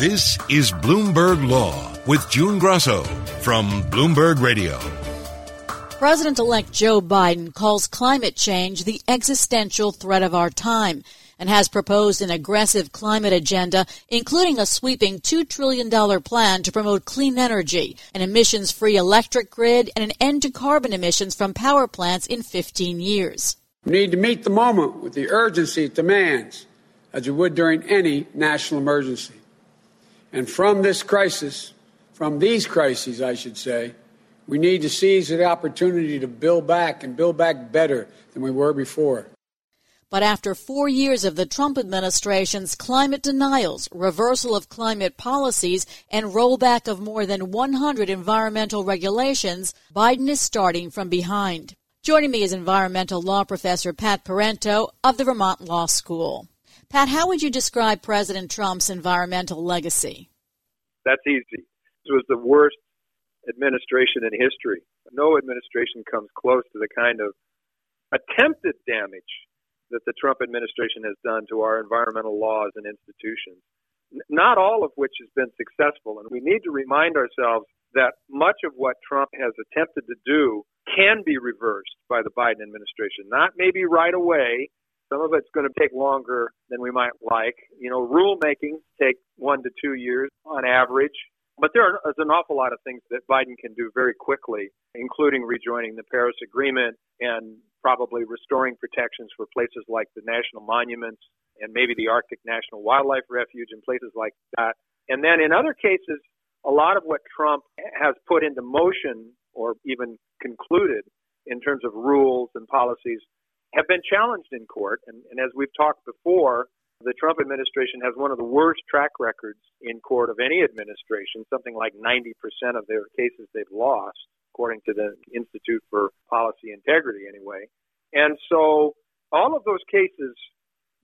This is Bloomberg Law with June Grosso from Bloomberg Radio. President elect Joe Biden calls climate change the existential threat of our time and has proposed an aggressive climate agenda, including a sweeping $2 trillion plan to promote clean energy, an emissions free electric grid, and an end to carbon emissions from power plants in 15 years. We need to meet the moment with the urgency it demands, as we would during any national emergency. And from this crisis, from these crises, I should say, we need to seize the opportunity to build back and build back better than we were before. But after four years of the Trump administration's climate denials, reversal of climate policies, and rollback of more than 100 environmental regulations, Biden is starting from behind. Joining me is environmental law professor Pat Parenteau of the Vermont Law School. Pat, how would you describe President Trump's environmental legacy? That's easy. This was the worst administration in history. No administration comes close to the kind of attempted damage that the Trump administration has done to our environmental laws and institutions, not all of which has been successful. And we need to remind ourselves that much of what Trump has attempted to do can be reversed by the Biden administration. Not maybe right away. Some of it's going to take longer than we might like. You know, rulemaking take one to two years on average. But there is an awful lot of things that Biden can do very quickly, including rejoining the Paris Agreement and probably restoring protections for places like the national monuments and maybe the Arctic National Wildlife Refuge and places like that. And then in other cases, a lot of what Trump has put into motion or even concluded in terms of rules and policies have been challenged in court. And, and as we've talked before, the Trump administration has one of the worst track records in court of any administration, something like 90% of their cases they've lost, according to the Institute for Policy Integrity, anyway. And so all of those cases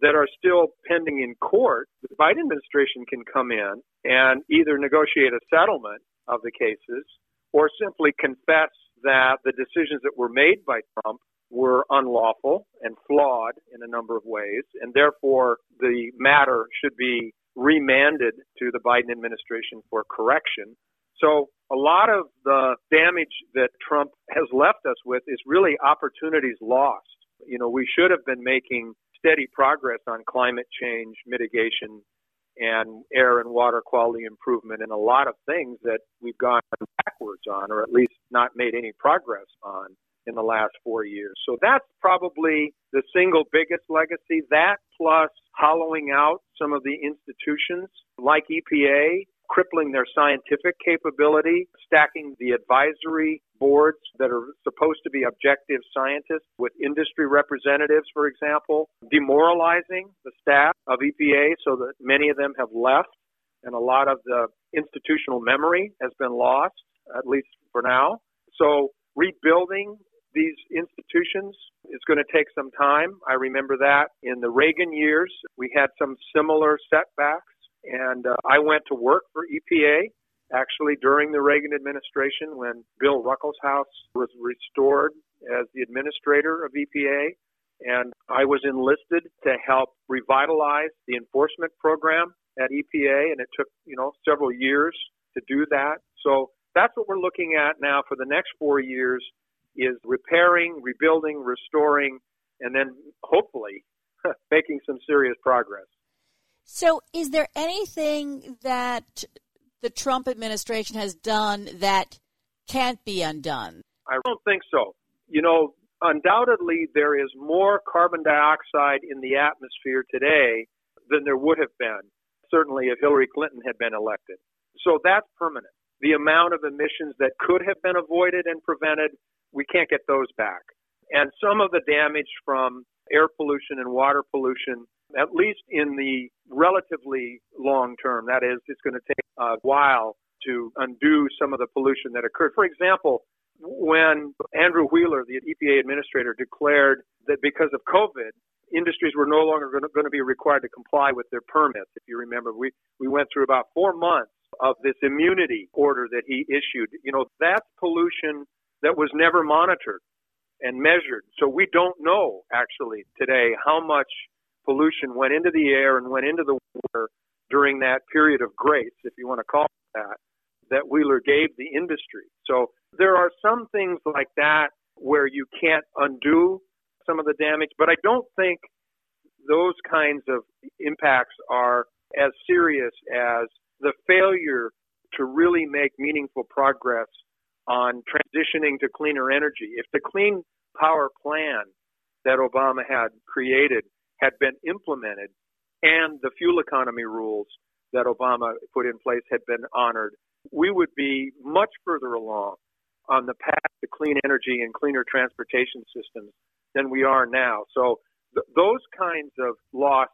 that are still pending in court, the Biden administration can come in and either negotiate a settlement of the cases or simply confess that the decisions that were made by Trump were unlawful and flawed in a number of ways, and therefore the matter should be remanded to the Biden administration for correction. So a lot of the damage that Trump has left us with is really opportunities lost. You know, we should have been making steady progress on climate change mitigation and air and water quality improvement and a lot of things that we've gone backwards on or at least not made any progress on in the last four years. So that's probably the single biggest legacy. That plus hollowing out some of the institutions like EPA, crippling their scientific capability, stacking the advisory boards that are supposed to be objective scientists with industry representatives, for example, demoralizing the staff of EPA so that many of them have left and a lot of the institutional memory has been lost, at least for now. So rebuilding these institutions is going to take some time. I remember that in the Reagan years, we had some similar setbacks, and uh, I went to work for EPA actually during the Reagan administration when Bill Ruckelshaus was restored as the administrator of EPA. And I was enlisted to help revitalize the enforcement program at EPA, and it took, you know, several years to do that. So that's what we're looking at now for the next four years is repairing, rebuilding, restoring, and then hopefully making some serious progress. So, is there anything that the Trump administration has done that can't be undone? I don't think so. You know, undoubtedly, there is more carbon dioxide in the atmosphere today than there would have been, certainly if Hillary Clinton had been elected. So that's permanent. The amount of emissions that could have been avoided and prevented we can't get those back. And some of the damage from air pollution and water pollution, at least in the relatively long term, that is, it's going to take a while to undo some of the pollution that occurred. For example, when Andrew Wheeler, the EPA administrator, declared that because of COVID, industries were no longer going to be required to comply with their permits. If you remember, we, we went through about four months of this immunity order that he issued. You know, that's pollution that was never monitored and measured. So we don't know actually today how much pollution went into the air and went into the water during that period of grace, if you want to call it that, that Wheeler gave the industry. So there are some things like that where you can't undo some of the damage, but I don't think those kinds of impacts are as serious as the failure to really make meaningful progress on transitioning to cleaner energy. If the clean power plan that Obama had created had been implemented and the fuel economy rules that Obama put in place had been honored, we would be much further along on the path to clean energy and cleaner transportation systems than we are now. So th- those kinds of lost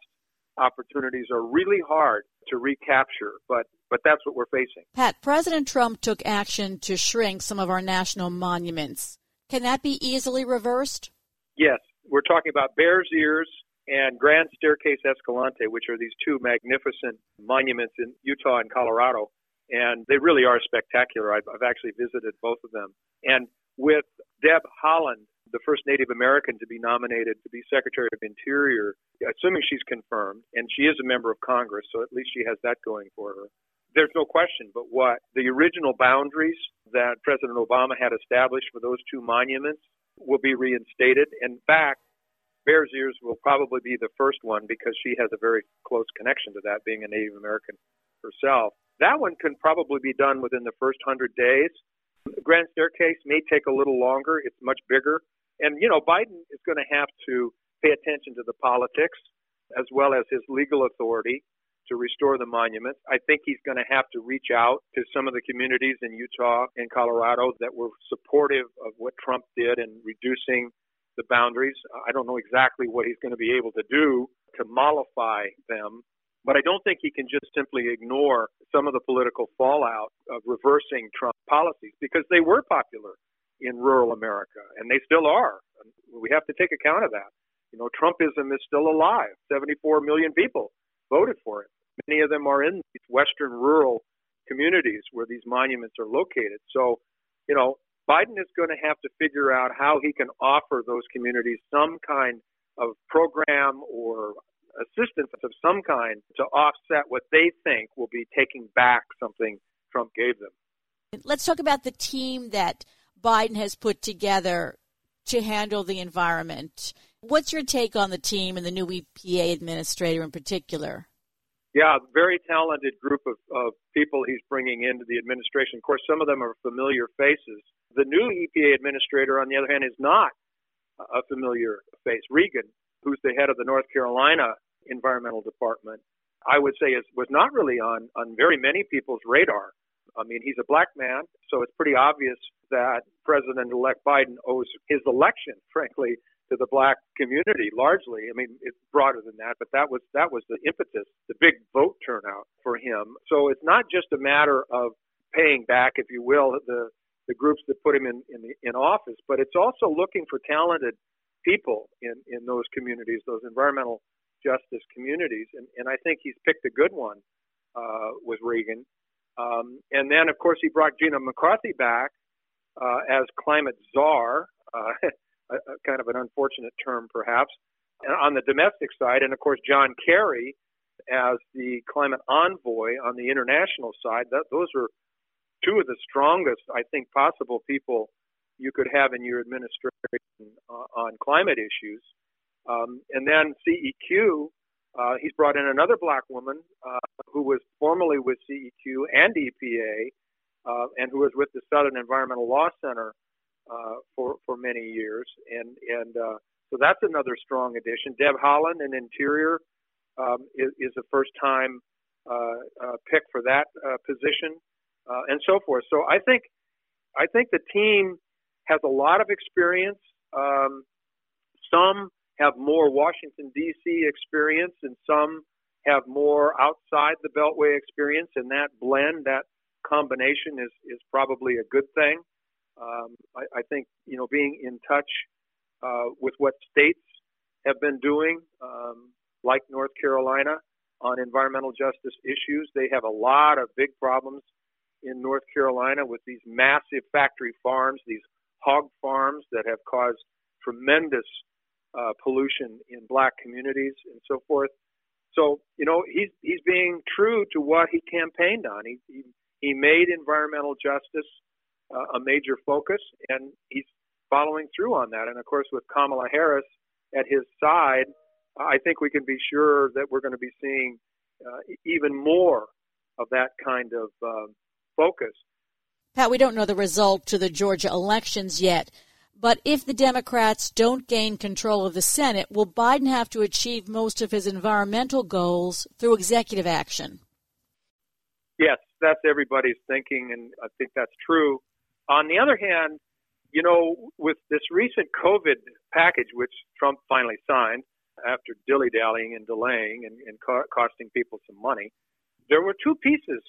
opportunities are really hard to recapture, but but that's what we're facing. Pat, President Trump took action to shrink some of our national monuments. Can that be easily reversed? Yes, we're talking about Bears Ears and Grand Staircase Escalante, which are these two magnificent monuments in Utah and Colorado, and they really are spectacular. I've, I've actually visited both of them, and with Deb Haaland, the first Native American to be nominated to be Secretary of Interior, assuming she's confirmed, and she is a member of Congress, so at least she has that going for her. There's no question but what the original boundaries that President Obama had established for those two monuments will be reinstated. In fact, Bears Ears will probably be the first one because she has a very close connection to that, being a Native American herself. That one can probably be done within the first hundred days. The Grand Staircase may take a little longer. It's much bigger. And, you know, Biden is going to have to pay attention to the politics as well as his legal authority to restore the monuments. I think he's going to have to reach out to some of the communities in Utah and Colorado that were supportive of what Trump did in reducing the boundaries. I don't know exactly what he's going to be able to do to mollify them, but I don't think he can just simply ignore some of the political fallout of reversing Trump policies because they were popular in rural America, and they still are. We have to take account of that. You know, Trumpism is still alive. 74 million people voted for it. Many of them are in these western rural communities where these monuments are located. So, you know, Biden is going to have to figure out how he can offer those communities some kind of program or assistance of some kind to offset what they think will be taking back something Trump gave them. Let's talk about the team that Biden has put together to handle the environment. What's your take on the team and the new EPA administrator in particular? Yeah, very talented group of, of people he's bringing into the administration. Of course, some of them are familiar faces. The new EPA administrator, on the other hand, is not a familiar face. Regan, who's the head of the North Carolina Environmental Department, I would say is was not really on on very many people's radar. I mean, he's a black man, so it's pretty obvious that President-elect Biden owes his election, frankly, to the black community largely. I mean, it's broader than that, but that was that was the impetus, the big vote turnout for him. So it's not just a matter of paying back, if you will, the the groups that put him in in, in office, but it's also looking for talented people in in those communities, those environmental justice communities, and and I think he's picked a good one uh, with Regan. Um, and then, of course, he brought Gina McCarthy back uh, as climate czar, uh, a, a kind of an unfortunate term, perhaps, on the domestic side. And of course, John Kerry as the climate envoy on the international side. That, those are two of the strongest, I think, possible people you could have in your administration uh, on climate issues. Um, and then CEQ, uh, he's brought in another black woman uh, who was formerly with CEQ and EPA, uh, and who was with the Southern Environmental Law Center uh, for for many years, and and uh, so that's another strong addition. Deb Haaland, in Interior um, is, is a first time uh, pick for that position, and so forth. So I think I think the team has a lot of experience. Um, some have more Washington D.C. experience, and some have more outside the Beltway experience. And that blend, that combination, is is probably a good thing. Um, I, I, think you know being in touch uh, with what states have been doing, um, like North Carolina, on environmental justice issues. They have a lot of big problems in North Carolina with these massive factory farms, these hog farms that have caused tremendous uh, pollution in black communities and so forth. So you know he's he's being true to what he campaigned on. He he, he made environmental justice uh, a major focus, and he's following through on that. And of course, with Kamala Harris at his side, I think we can be sure that we're going to be seeing uh, even more of that kind of um, focus. Pat, we don't know the result to the Georgia elections yet, but if the Democrats don't gain control of the Senate, will Biden have to achieve most of his environmental goals through executive action? Yes, that's everybody's thinking, and I think that's true. On the other hand, you know, with this recent COVID package, which Trump finally signed after dilly dallying and delaying and, and co- costing people some money, there were two pieces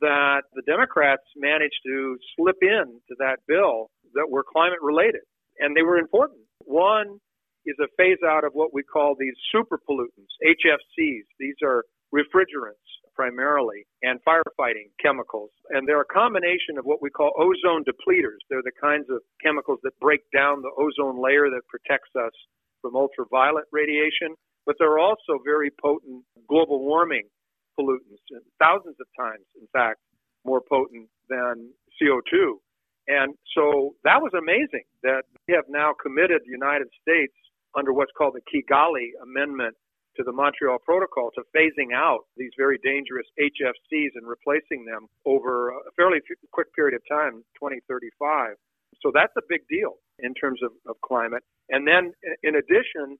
that the Democrats managed to slip in to that bill that were climate related, and they were important. One is a phase out of what we call these super pollutants, HFCs. These are refrigerants primarily and firefighting chemicals. And they're a combination of what we call ozone depleters. They're the kinds of chemicals that break down the ozone layer that protects us from ultraviolet radiation, but they're also very potent global warming pollutants, thousands of times, in fact, more potent than CO2. And so that was amazing that we have now committed the United States under what's called the Kigali Amendment to the Montreal Protocol to phasing out these very dangerous HFCs and replacing them over a fairly quick period of time, 2035. So that's a big deal in terms of, of climate. And then, in addition,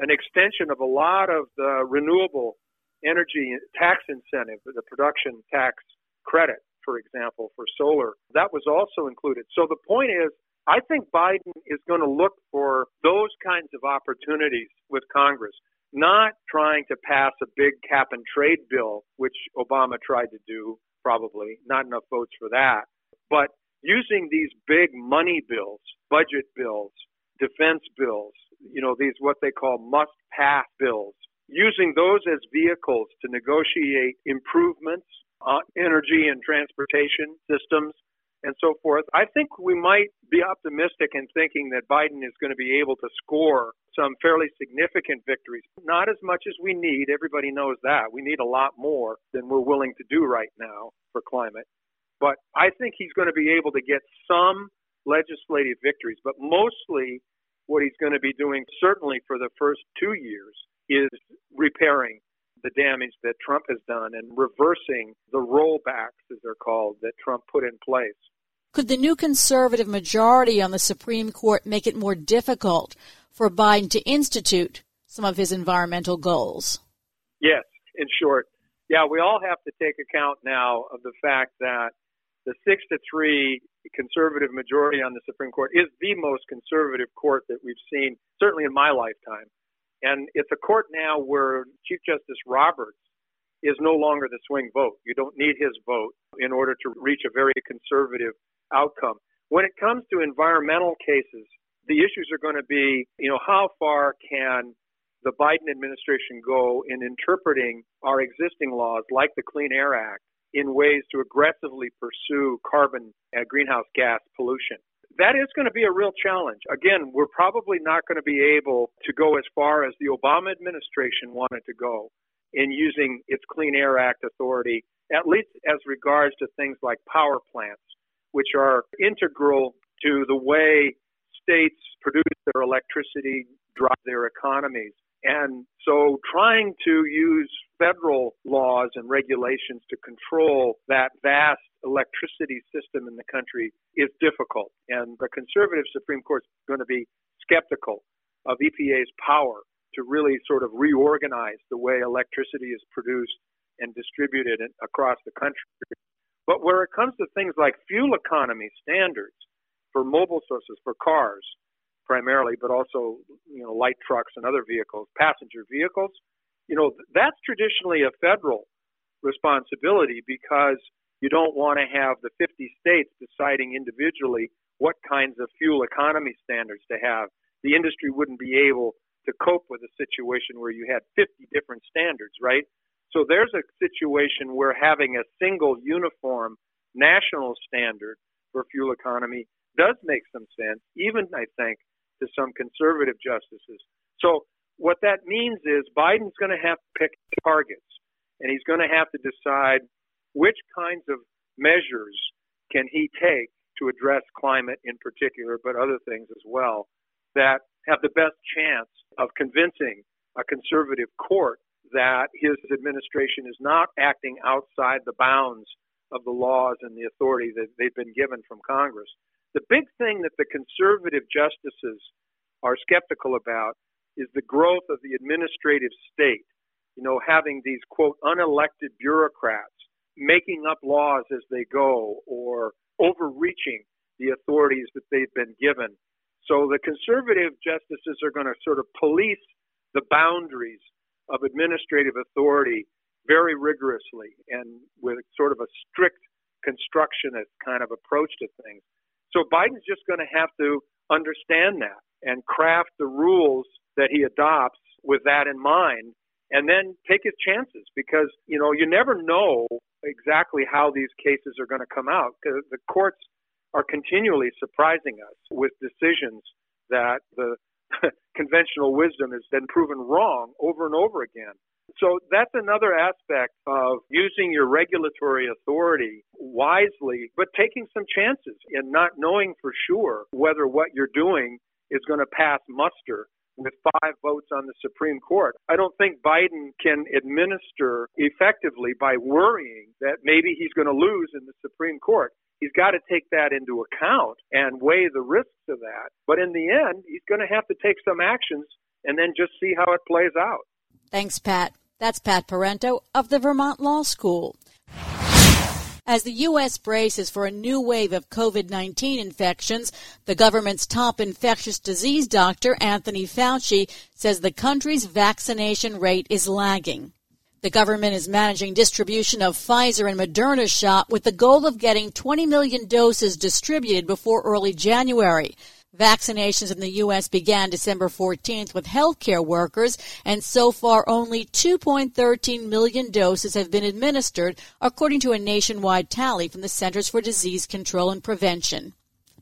an extension of a lot of the renewable energy tax incentive, the production tax credit, for example, for solar, that was also included. So the point is, I think Biden is going to look for those kinds of opportunities with Congress, not trying to pass a big cap and trade bill, which Obama tried to do, probably, not enough votes for that, but using these big money bills, budget bills, defense bills, you know, these what they call must pass bills, using those as vehicles to negotiate improvements on energy and transportation systems and so forth. I think we might be optimistic in thinking that Biden is going to be able to score some fairly significant victories. Not as much as we need. Everybody knows that. We need a lot more than we're willing to do right now for climate. But I think he's going to be able to get some legislative victories. But mostly, what he's going to be doing, certainly for the first two years, is repairing the damage that Trump has done and reversing the rollbacks, as they're called, that Trump put in place. Could the new conservative majority on the Supreme Court make it more difficult for Biden to institute some of his environmental goals? Yes, in short. Yeah, we all have to take account now of the fact that the six to three conservative majority on the Supreme Court is the most conservative court that we've seen, certainly in my lifetime. And it's a court now where Chief Justice Roberts is no longer the swing vote. You don't need his vote in order to reach a very conservative outcome. When it comes to environmental cases, the issues are going to be, you know, how far can the Biden administration go in interpreting our existing laws like the Clean Air Act in ways to aggressively pursue carbon and greenhouse gas pollution. That is going to be a real challenge. Again, we're probably not going to be able to go as far as the Obama administration wanted to go in using its Clean Air Act authority, at least as regards to things like power plants, which are integral to the way states produce their electricity, drive their economies. And so trying to use federal laws and regulations to control that vast electricity system in the country is difficult. And the conservative Supreme Court is going to be skeptical of EPA's power to really sort of reorganize the way electricity is produced and distributed across the country. But where it comes to things like fuel economy standards for mobile sources, for cars, primarily, but also you know light trucks and other vehicles, passenger vehicles. You know that's traditionally a federal responsibility because you don't want to have the 50 states deciding individually what kinds of fuel economy standards to have. The industry wouldn't be able to cope with a situation where you had 50 different standards, right? So there's a situation where having a single uniform national standard for fuel economy does make some sense, even I think to some conservative justices. So what that means is Biden's going to have to pick targets, and he's going to have to decide which kinds of measures can he take to address climate in particular, but other things as well, that have the best chance of convincing a conservative court that his administration is not acting outside the bounds of the laws and the authority that they've been given from Congress. The big thing that the conservative justices are skeptical about is the growth of the administrative state. You know, having these quote unelected bureaucrats making up laws as they go or overreaching the authorities that they've been given. So the conservative justices are going to sort of police the boundaries of administrative authority very rigorously and with sort of a strict constructionist kind of approach to things. So Biden's just going to have to understand that and craft the rules that he adopts with that in mind and then take his chances because you know you never know exactly how these cases are going to come out because the courts are continually surprising us with decisions that the conventional wisdom has been proven wrong over and over again. So that's another aspect of using your regulatory authority wisely, but taking some chances and not knowing for sure whether what you're doing is going to pass muster with five votes on the Supreme Court. I don't think Biden can administer effectively by worrying that maybe he's going to lose in the Supreme Court. He's got to take that into account and weigh the risks of that. But in the end, he's going to have to take some actions and then just see how it plays out. Thanks, Pat. That's Pat Parenteau of the Vermont Law School. As the U.S. braces for a new wave of COVID-19 infections, the government's top infectious disease doctor, Anthony Fauci, says the country's vaccination rate is lagging. The government is managing distribution of Pfizer and Moderna shot with the goal of getting 20 million doses distributed before early January. Vaccinations in the U.S. began December 14th with healthcare workers, and so far only 2.13 million doses have been administered, according to a nationwide tally from the Centers for Disease Control and Prevention.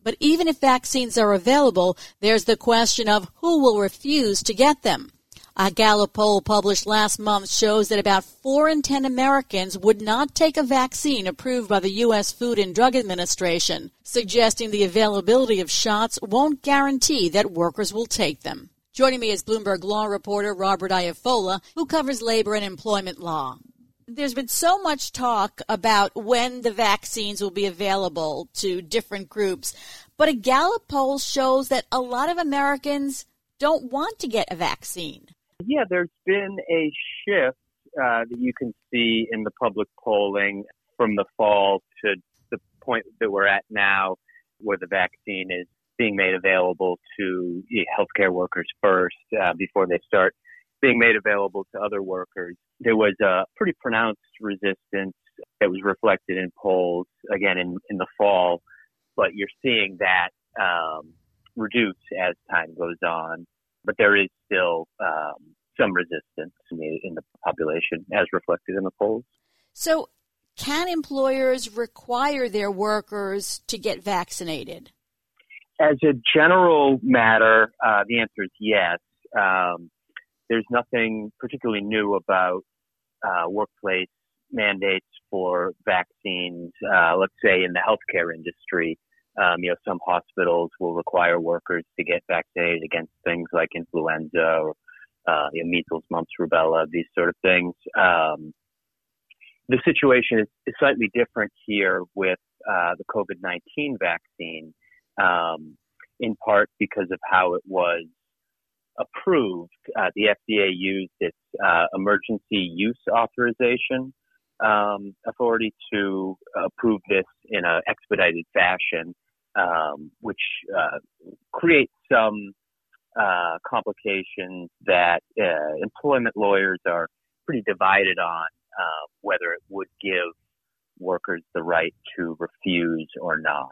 But even if vaccines are available, there's the question of who will refuse to get them. A Gallup poll published last month shows that about 4 in 10 Americans would not take a vaccine approved by the U.S. Food and Drug Administration, suggesting the availability of shots won't guarantee that workers will take them. Joining me is Bloomberg law reporter Robert Iafolla, who covers labor and employment law. There's been so much talk about when the vaccines will be available to different groups, but a Gallup poll shows that a lot of Americans don't want to get a vaccine. Yeah, there's been a shift uh, that you can see in the public polling from the fall to the point that we're at now, where the vaccine is being made available to healthcare workers first uh, before they start being made available to other workers. There was a pretty pronounced resistance that was reflected in polls again in, in the fall, but you're seeing that um, reduce as time goes on but there is still um, some resistance in the, in the population, as reflected in the polls. So, can employers require their workers to get vaccinated? As a general matter, uh, the answer is yes. Um, there's nothing particularly new about uh, workplace mandates for vaccines. Uh, let's say in the healthcare industry, um, you know, some hospitals will require workers to get vaccinated against things like influenza or uh, you know, measles, mumps, rubella, these sort of things. Um, the situation is, is, slightly different here with uh, the COVID-19 vaccine, um, in part because of how it was approved. Uh, the FDA used its uh, emergency use authorization um, authority to approve this in an expedited fashion um, which uh, creates some uh, complications that uh, employment lawyers are pretty divided on uh, whether it would give workers the right to refuse or not.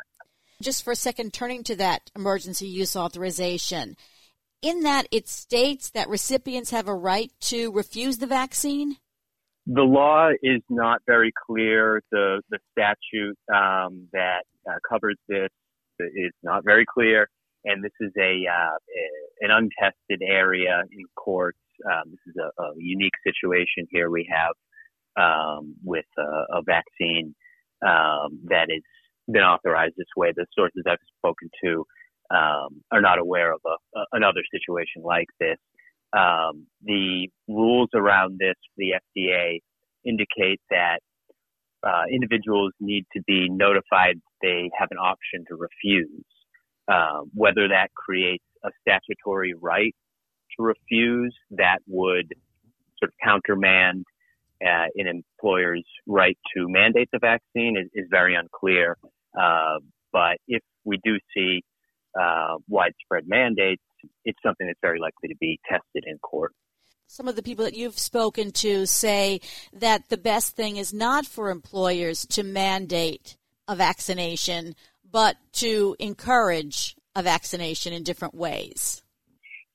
Just for a second, turning to that emergency use authorization, in that it states that recipients have a right to refuse the vaccine? The law is not very clear. The the statute um, that uh, covers this is not very clear. and this is a, uh, an untested area in courts. Um, this is a, a, unique situation here we have um, with a, a vaccine um, that has been authorized this way. The sources I've spoken to um, are not aware of a, another situation like this. Um, the rules around this, the FDA indicate that uh, individuals need to be notified they have an option to refuse. Uh, whether that creates a statutory right to refuse, that would sort of countermand uh, an employer's right to mandate the vaccine is, is very unclear. Uh, but if we do see uh, widespread mandates, it's something that's very likely to be tested in court. Some of the people that you've spoken to say that the best thing is not for employers to mandate a vaccination, but to encourage a vaccination in different ways.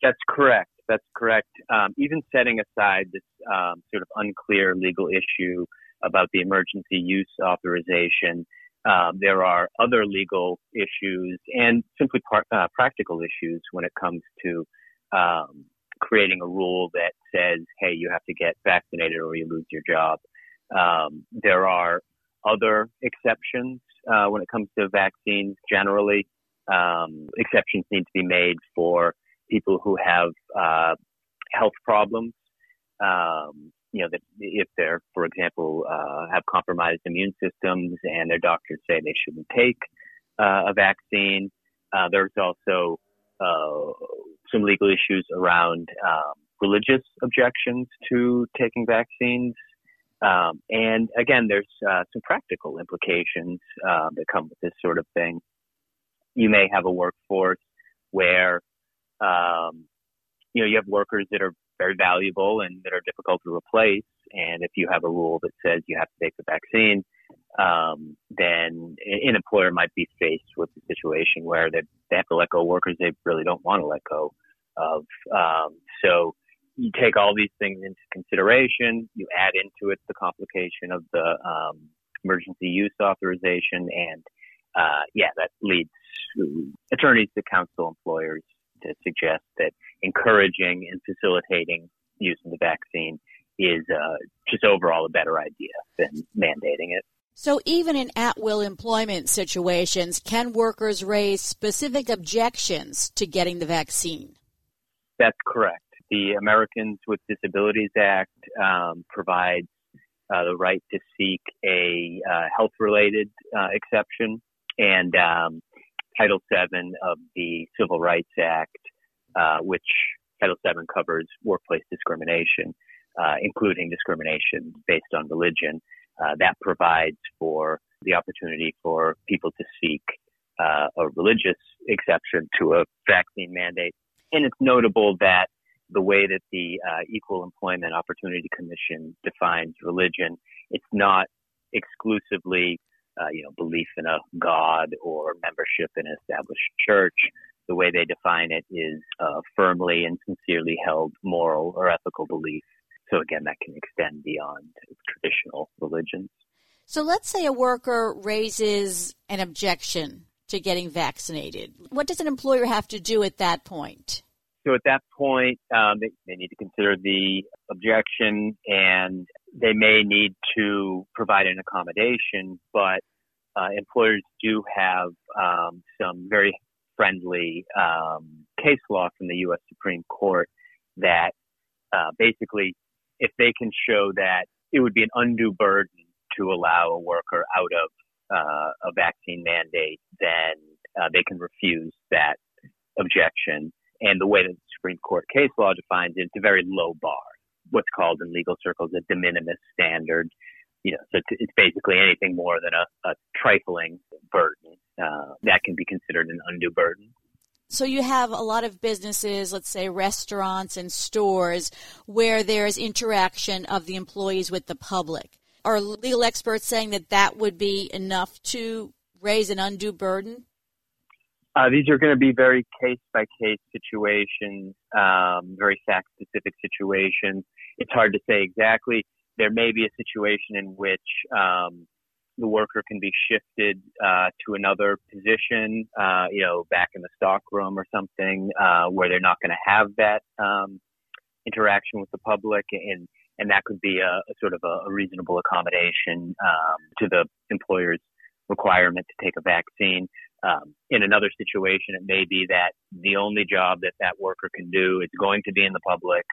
That's correct. That's correct. Um, even setting aside this um, sort of unclear legal issue about the emergency use authorization, um, there are other legal issues and simply par- uh, practical issues when it comes to um, creating a rule that says, "Hey, you have to get vaccinated or you lose your job." Um, there are other exceptions uh, when it comes to vaccines. Generally, um, exceptions need to be made for people who have uh, health problems. Um, you know, that if they're, for example, uh, have compromised immune systems and their doctors say they shouldn't take uh, a vaccine. Uh, there's also uh, some legal issues around um, religious objections to taking vaccines. Um, and again, there's uh, some practical implications uh, that come with this sort of thing. You may have a workforce where um, you know you have workers that are very valuable and that are difficult to replace. And if you have a rule that says you have to take the vaccine, um, then an employer might be faced with a situation where they, they have to let go workers they really don't want to let go of. Um, so you take all these things into consideration. You add into it the complication of the um, emergency use authorization, and uh, yeah, that leads attorneys to counsel employers to suggest that encouraging and facilitating use of the vaccine is uh, just overall a better idea than mandating it. So, even in at will employment situations, can workers raise specific objections to getting the vaccine? That's correct. The Americans with Disabilities Act um, provides uh, the right to seek a uh, health related uh, exception, and um, Title VII of the Civil Rights Act, uh, which Title VII covers workplace discrimination, uh, including discrimination based on religion. Uh, that provides for the opportunity for people to seek a religious exception to a vaccine mandate. And it's notable that the way that the uh, Equal Employment Opportunity Commission defines religion, it's not exclusively uh, you know, belief in a God or membership in an established church. The way they define it is uh, firmly and sincerely held moral or ethical belief. So again, that can extend beyond traditional religions. So let's say a worker raises an objection to getting vaccinated. What does an employer have to do at that point? So at that point, um, they, they need to consider the objection and they may need to provide an accommodation, but uh, employers do have um, some very friendly um, case law from the U.S. Supreme Court that uh, basically, if they can show that it would be an undue burden to allow a worker out of uh, a vaccine mandate, then uh, they can refuse that objection. And the way that the Supreme Court case law defines it, it's a very low bar what's called in legal circles a de minimis standard. You know, so it's basically anything more than a, a trifling burden uh, that can be considered an undue burden. So you have a lot of businesses, let's say restaurants and stores, where there's interaction of the employees with the public. Are legal experts saying that that would be enough to raise an undue burden? Uh, these are going to be very case by case situations, um, very fact specific situations. It's hard to say exactly. There may be a situation in which um, the worker can be shifted uh, to another position, uh, you know, back in the stockroom or something, uh, where they're not going to have that um, interaction with the public, and and that could be a, a sort of a, a, reasonable accommodation um, to the employer's requirement to take a vaccine. Um, in another situation, it may be that the only job that that worker can do is going to be in the public,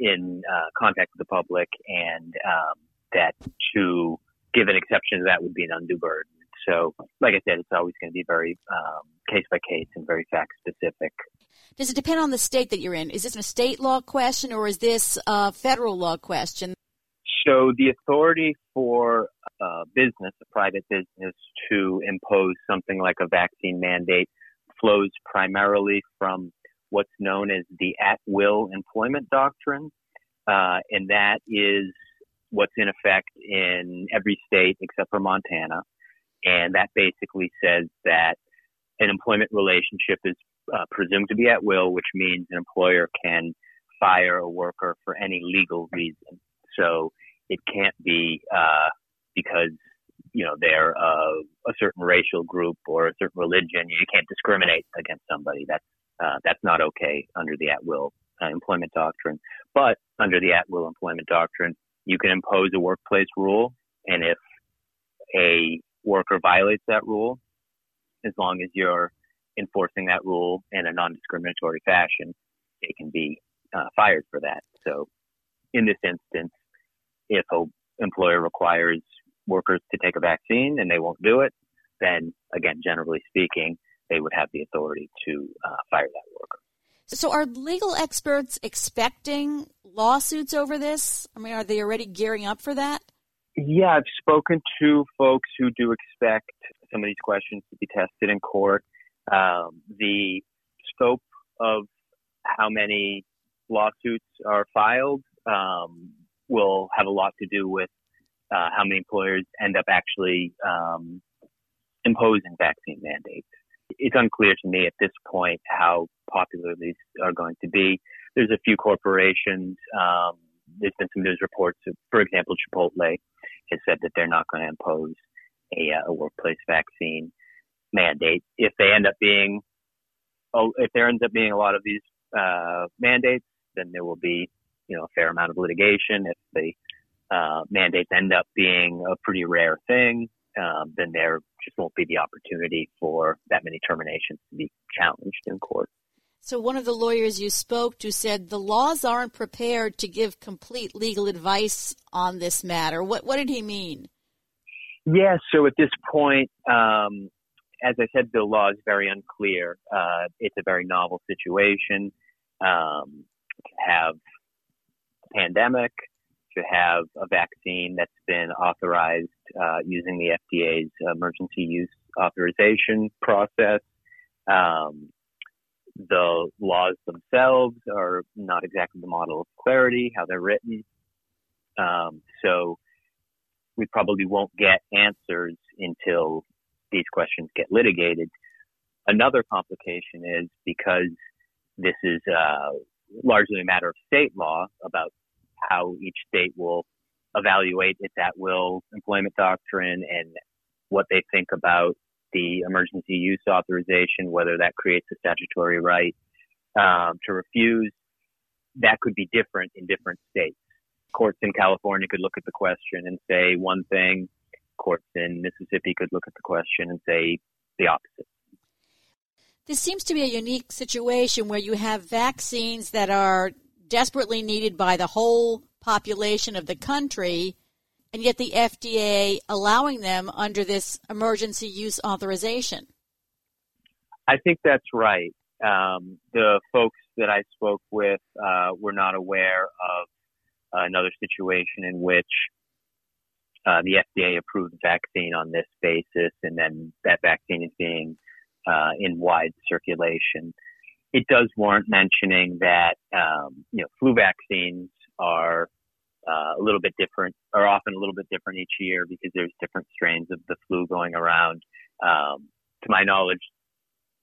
in uh, contact with the public, and um, that to give an exception to that would be an undue burden. So, like I said, it's always going to be very case by case and very fact specific. Does it depend on the state that you're in? Is this a state law question or is this a federal law question? So, the authority for a business, a private business, to impose something like a vaccine mandate flows primarily from what's known as the at will employment doctrine. Uh, and that is what's in effect in every state except for Montana. And that basically says that an employment relationship is uh, presumed to be at will, which means an employer can fire a worker for any legal reason. So it can't be uh, because you know they're uh, a certain racial group or a certain religion. You can't discriminate against somebody. That's uh, that's not okay under the at will uh, employment doctrine. But under the at will employment doctrine, you can impose a workplace rule, and if a worker violates that rule, as long as you're enforcing that rule in a non-discriminatory fashion, they can be uh, fired for that. So, in this instance, if an employer requires workers to take a vaccine and they won't do it, then again, generally speaking, they would have the authority to uh, fire that worker. So, are legal experts expecting lawsuits over this? I mean, are they already gearing up for that? Yeah, I've spoken to folks who do expect some of these questions to be tested in court. Um, the scope of how many lawsuits are filed um, will have a lot to do with uh, how many employers end up actually um, imposing vaccine mandates it's unclear to me at this point how popular these are going to be. There's a few corporations. Um, there's been some news reports. Of, for example, Chipotle has said that they're not going to impose a, uh, a workplace vaccine mandate. If they end up being, oh, if there ends up being a lot of these uh, mandates, then there will be, you know, a fair amount of litigation. If the uh, mandates end up being a pretty rare thing, um, then there just won't be the opportunity for that many terminations to be challenged in court. So, one of the lawyers you spoke to said the laws aren't prepared to give complete legal advice on this matter. What, what did he mean? Yeah, so at this point, um, as I said, the law is very unclear. Uh, it's a very novel situation. Um, have a pandemic, to have a vaccine that's been authorized uh, using the FDA's emergency use authorization process. Um, the laws themselves are not exactly the model of clarity, how they're written. Um, so we probably won't get answers until these questions get litigated. Another complication is because this is uh, largely a matter of state law about how each state will evaluate its at will employment doctrine and what they think about the emergency use authorization, whether that creates a statutory right um, to refuse. That could be different in different states. Courts in California could look at the question and say one thing. Courts in Mississippi could look at the question and say the opposite. This seems to be a unique situation where you have vaccines that are desperately needed by the whole population of the country, and yet the FDA allowing them under this emergency use authorization. I think that's right. Um, the folks that I spoke with uh, were not aware of another situation in which uh, the FDA approved vaccine on this basis, and then that vaccine is being uh, in wide circulation it does warrant mentioning that um, you know flu vaccines are uh, a little bit different, are often a little bit different each year because there's different strains of the flu going around. Um, to my knowledge,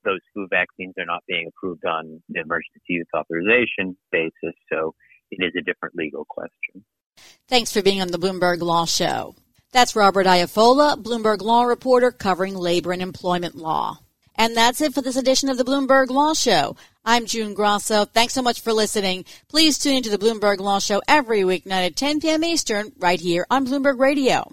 those flu vaccines are not being approved on the emergency use authorization basis, so it is a different legal question. Thanks for being on the Bloomberg Law Show. That's Robert Iafolla, Bloomberg Law reporter covering labor and employment law. And that's it for this edition of the Bloomberg Law Show. I'm June Grosso. Thanks so much for listening. Please tune into the Bloomberg Law Show every weeknight at 10 p.m. Eastern right here on Bloomberg Radio.